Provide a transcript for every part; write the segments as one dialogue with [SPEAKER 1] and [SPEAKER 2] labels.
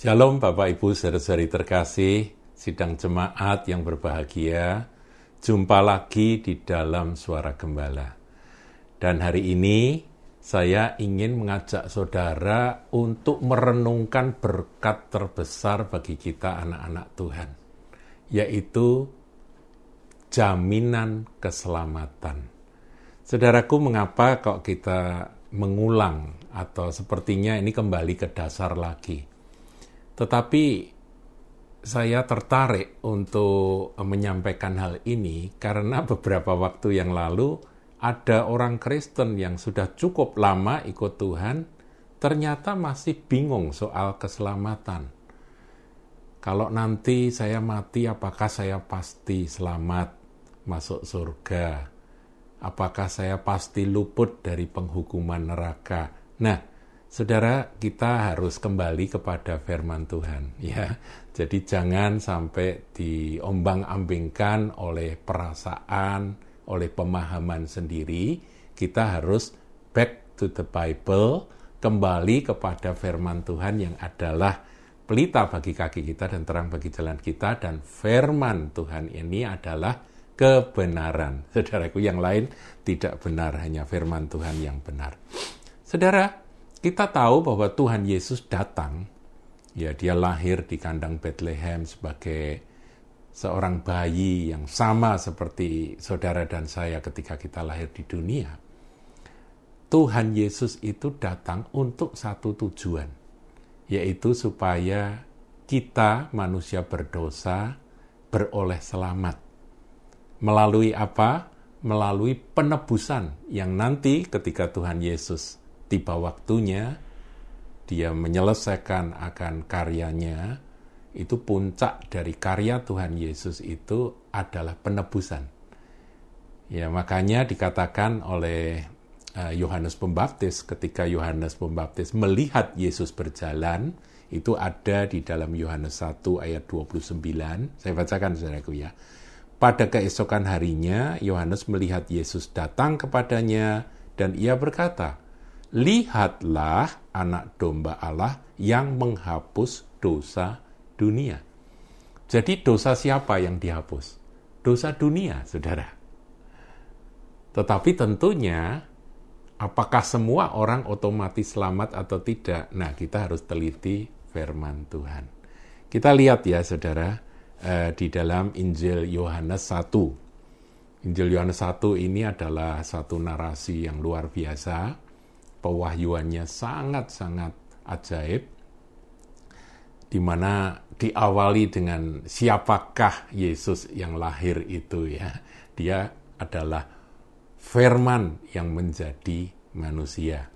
[SPEAKER 1] Shalom Bapak Ibu saudara-saudari terkasih, sidang jemaat yang berbahagia. Jumpa lagi di dalam suara gembala. Dan hari ini saya ingin mengajak saudara untuk merenungkan berkat terbesar bagi kita anak-anak Tuhan, yaitu jaminan keselamatan. Saudaraku, mengapa kok kita mengulang atau sepertinya ini kembali ke dasar lagi? Tetapi saya tertarik untuk menyampaikan hal ini karena beberapa waktu yang lalu ada orang Kristen yang sudah cukup lama ikut Tuhan, ternyata masih bingung soal keselamatan. Kalau nanti saya mati, apakah saya pasti selamat masuk surga? Apakah saya pasti luput dari penghukuman neraka? Nah, Saudara, kita harus kembali kepada firman Tuhan, ya. Jadi jangan sampai diombang-ambingkan oleh perasaan, oleh pemahaman sendiri. Kita harus back to the Bible, kembali kepada firman Tuhan yang adalah pelita bagi kaki kita dan terang bagi jalan kita dan firman Tuhan ini adalah kebenaran. Saudaraku yang lain tidak benar, hanya firman Tuhan yang benar. Saudara, kita tahu bahwa Tuhan Yesus datang, ya dia lahir di kandang Bethlehem sebagai seorang bayi yang sama seperti saudara dan saya ketika kita lahir di dunia. Tuhan Yesus itu datang untuk satu tujuan, yaitu supaya kita manusia berdosa beroleh selamat. Melalui apa? Melalui penebusan yang nanti ketika Tuhan Yesus tiba waktunya dia menyelesaikan akan karyanya, itu puncak dari karya Tuhan Yesus itu adalah penebusan. Ya, makanya dikatakan oleh eh, Yohanes uh, Pembaptis ketika Yohanes Pembaptis melihat Yesus berjalan, itu ada di dalam Yohanes 1 ayat 29. Saya bacakan saudaraku ya. Pada keesokan harinya, Yohanes melihat Yesus datang kepadanya dan ia berkata, lihatlah anak domba Allah yang menghapus dosa dunia. Jadi dosa siapa yang dihapus? Dosa dunia, saudara. Tetapi tentunya, apakah semua orang otomatis selamat atau tidak? Nah, kita harus teliti firman Tuhan. Kita lihat ya, saudara, eh, di dalam Injil Yohanes 1. Injil Yohanes 1 ini adalah satu narasi yang luar biasa pewahyuannya sangat-sangat ajaib, di mana diawali dengan siapakah Yesus yang lahir itu ya. Dia adalah firman yang menjadi manusia.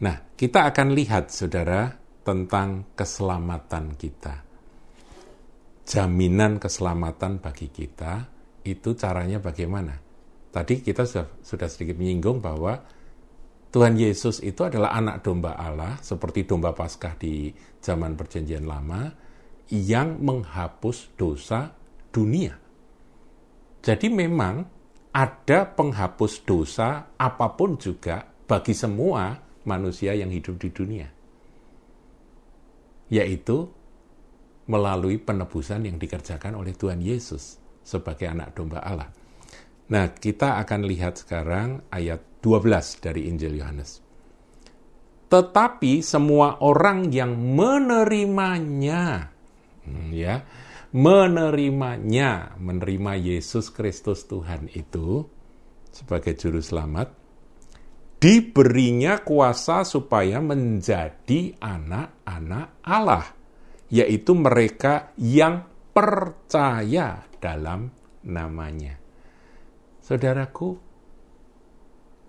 [SPEAKER 1] Nah, kita akan lihat saudara tentang keselamatan kita. Jaminan keselamatan bagi kita itu caranya bagaimana? Tadi kita sudah, sudah sedikit menyinggung bahwa Tuhan Yesus itu adalah anak domba Allah, seperti domba Paskah di zaman Perjanjian Lama, yang menghapus dosa dunia. Jadi memang ada penghapus dosa apa pun juga bagi semua manusia yang hidup di dunia. Yaitu melalui penebusan yang dikerjakan oleh Tuhan Yesus sebagai anak domba Allah. Nah, kita akan lihat sekarang ayat 12 dari Injil Yohanes. Tetapi semua orang yang menerimanya, hmm, ya, menerimanya, menerima Yesus Kristus Tuhan itu sebagai juru selamat, diberinya kuasa supaya menjadi anak-anak Allah, yaitu mereka yang percaya dalam namanya. Saudaraku,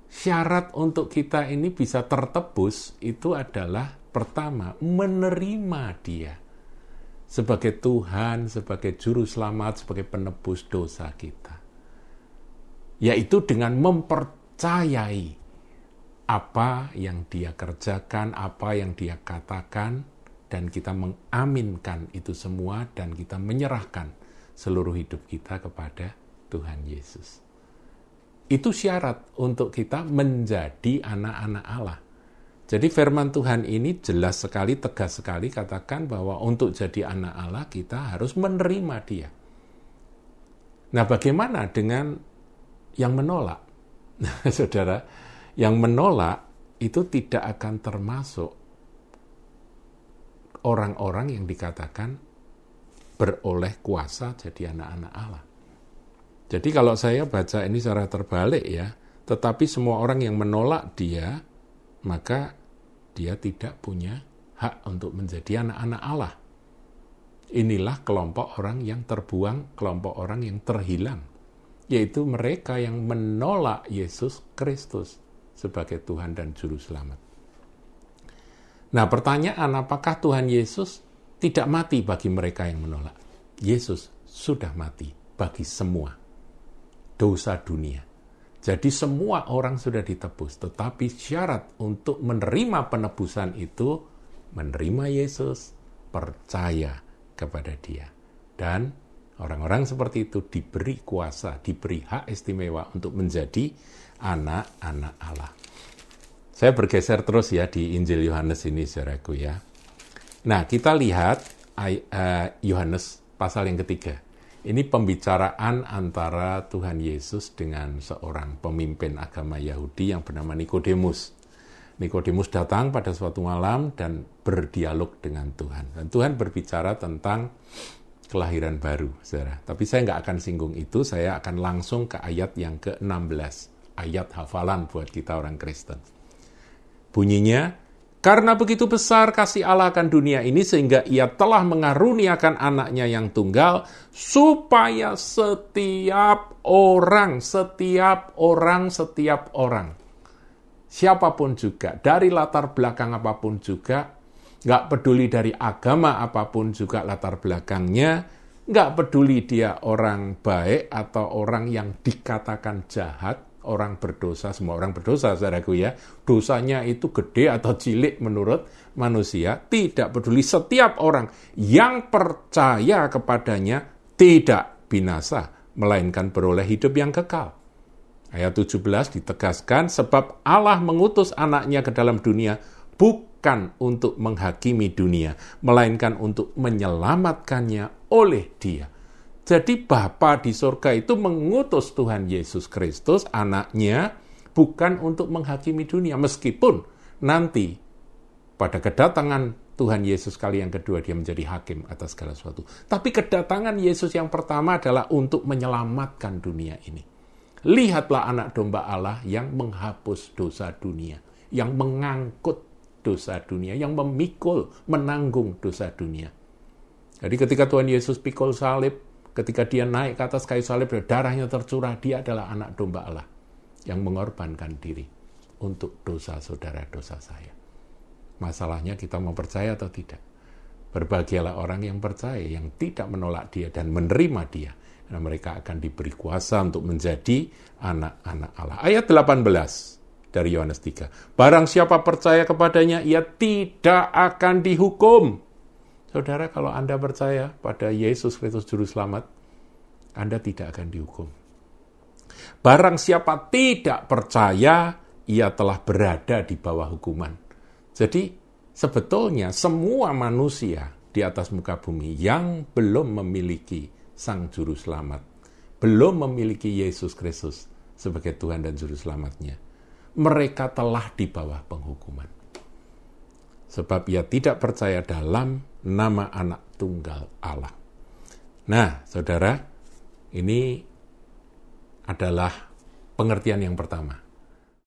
[SPEAKER 1] syarat untuk kita ini bisa tertebus itu adalah pertama menerima dia sebagai Tuhan, sebagai juru selamat, sebagai penebus dosa kita. Yaitu dengan mempercayai apa yang dia kerjakan, apa yang dia katakan, dan kita mengaminkan itu semua dan kita menyerahkan seluruh hidup kita kepada Tuhan Yesus. Itu syarat untuk kita menjadi anak-anak Allah. Jadi firman Tuhan ini jelas sekali, tegas sekali katakan bahwa untuk jadi anak Allah kita harus menerima dia. Nah bagaimana dengan yang menolak? Saudara, yang menolak itu tidak akan termasuk orang-orang yang dikatakan beroleh kuasa jadi anak-anak Allah. Jadi kalau saya baca ini secara terbalik ya, tetapi semua orang yang menolak dia, maka dia tidak punya hak untuk menjadi anak-anak Allah. Inilah kelompok orang yang terbuang, kelompok orang yang terhilang, yaitu mereka yang menolak Yesus Kristus sebagai Tuhan dan Juru Selamat. Nah, pertanyaan apakah Tuhan Yesus tidak mati bagi mereka yang menolak? Yesus sudah mati bagi semua dosa dunia. Jadi semua orang sudah ditebus, tetapi syarat untuk menerima penebusan itu menerima Yesus, percaya kepada Dia. Dan orang-orang seperti itu diberi kuasa, diberi hak istimewa untuk menjadi anak-anak Allah. Saya bergeser terus ya di Injil Yohanes ini, saudaraku ya. Nah, kita lihat eh, Yohanes pasal yang ketiga. Ini pembicaraan antara Tuhan Yesus dengan seorang pemimpin agama Yahudi yang bernama Nikodemus. Nikodemus datang pada suatu malam dan berdialog dengan Tuhan. Dan Tuhan berbicara tentang kelahiran baru, saudara. Tapi saya nggak akan singgung itu, saya akan langsung ke ayat yang ke-16. Ayat hafalan buat kita orang Kristen. Bunyinya, karena begitu besar kasih Allah akan dunia ini sehingga ia telah mengaruniakan anaknya yang tunggal supaya setiap orang, setiap orang, setiap orang, siapa pun juga, dari latar belakang apa pun juga, nggak peduli dari agama apa pun juga latar belakangnya, nggak peduli dia orang baik atau orang yang dikatakan jahat, orang berdosa, semua orang berdosa, saudaraku ya. Dosanya itu gede atau cilik menurut manusia, tidak peduli setiap orang yang percaya kepadanya tidak binasa, melainkan beroleh hidup yang kekal. Ayat 17 ditegaskan, sebab Allah mengutus anaknya ke dalam dunia bukan untuk menghakimi dunia, melainkan untuk menyelamatkannya oleh dia. Jadi Bapa di surga itu mengutus Tuhan Yesus Kristus, anaknya, bukan untuk menghakimi dunia. Meskipun nanti pada kedatangan Tuhan Yesus kali yang kedua dia menjadi hakim atas segala sesuatu. Tapi kedatangan Yesus yang pertama adalah untuk menyelamatkan dunia ini. Lihatlah anak domba Allah yang menghapus dosa dunia, yang mengangkut dosa dunia, yang memikul, menanggung dosa dunia. Jadi ketika Tuhan Yesus pikul salib, ketika dia naik ke atas kayu salib darahnya tercurah, dia adalah anak domba Allah yang mengorbankan diri untuk dosa saudara, dosa saya. Masalahnya kita mau percaya atau tidak. Berbahagialah orang yang percaya, yang tidak menolak dia dan menerima dia. Dan mereka akan diberi kuasa untuk menjadi anak-anak Allah. Ayat 18 dari Yohanes 3. Barang siapa percaya kepadanya, ia tidak akan dihukum Saudara, kalau Anda percaya pada Yesus Kristus Juru Selamat, Anda tidak akan dihukum. Barang siapa tidak percaya, ia telah berada di bawah hukuman. Jadi, sebetulnya semua manusia di atas muka bumi yang belum memiliki Sang Juru Selamat, belum memiliki Yesus Kristus sebagai Tuhan dan Juru Selamatnya, mereka telah di bawah penghukuman. Sebab ia tidak percaya dalam nama anak tunggal Allah. Nah, saudara, ini adalah pengertian yang pertama.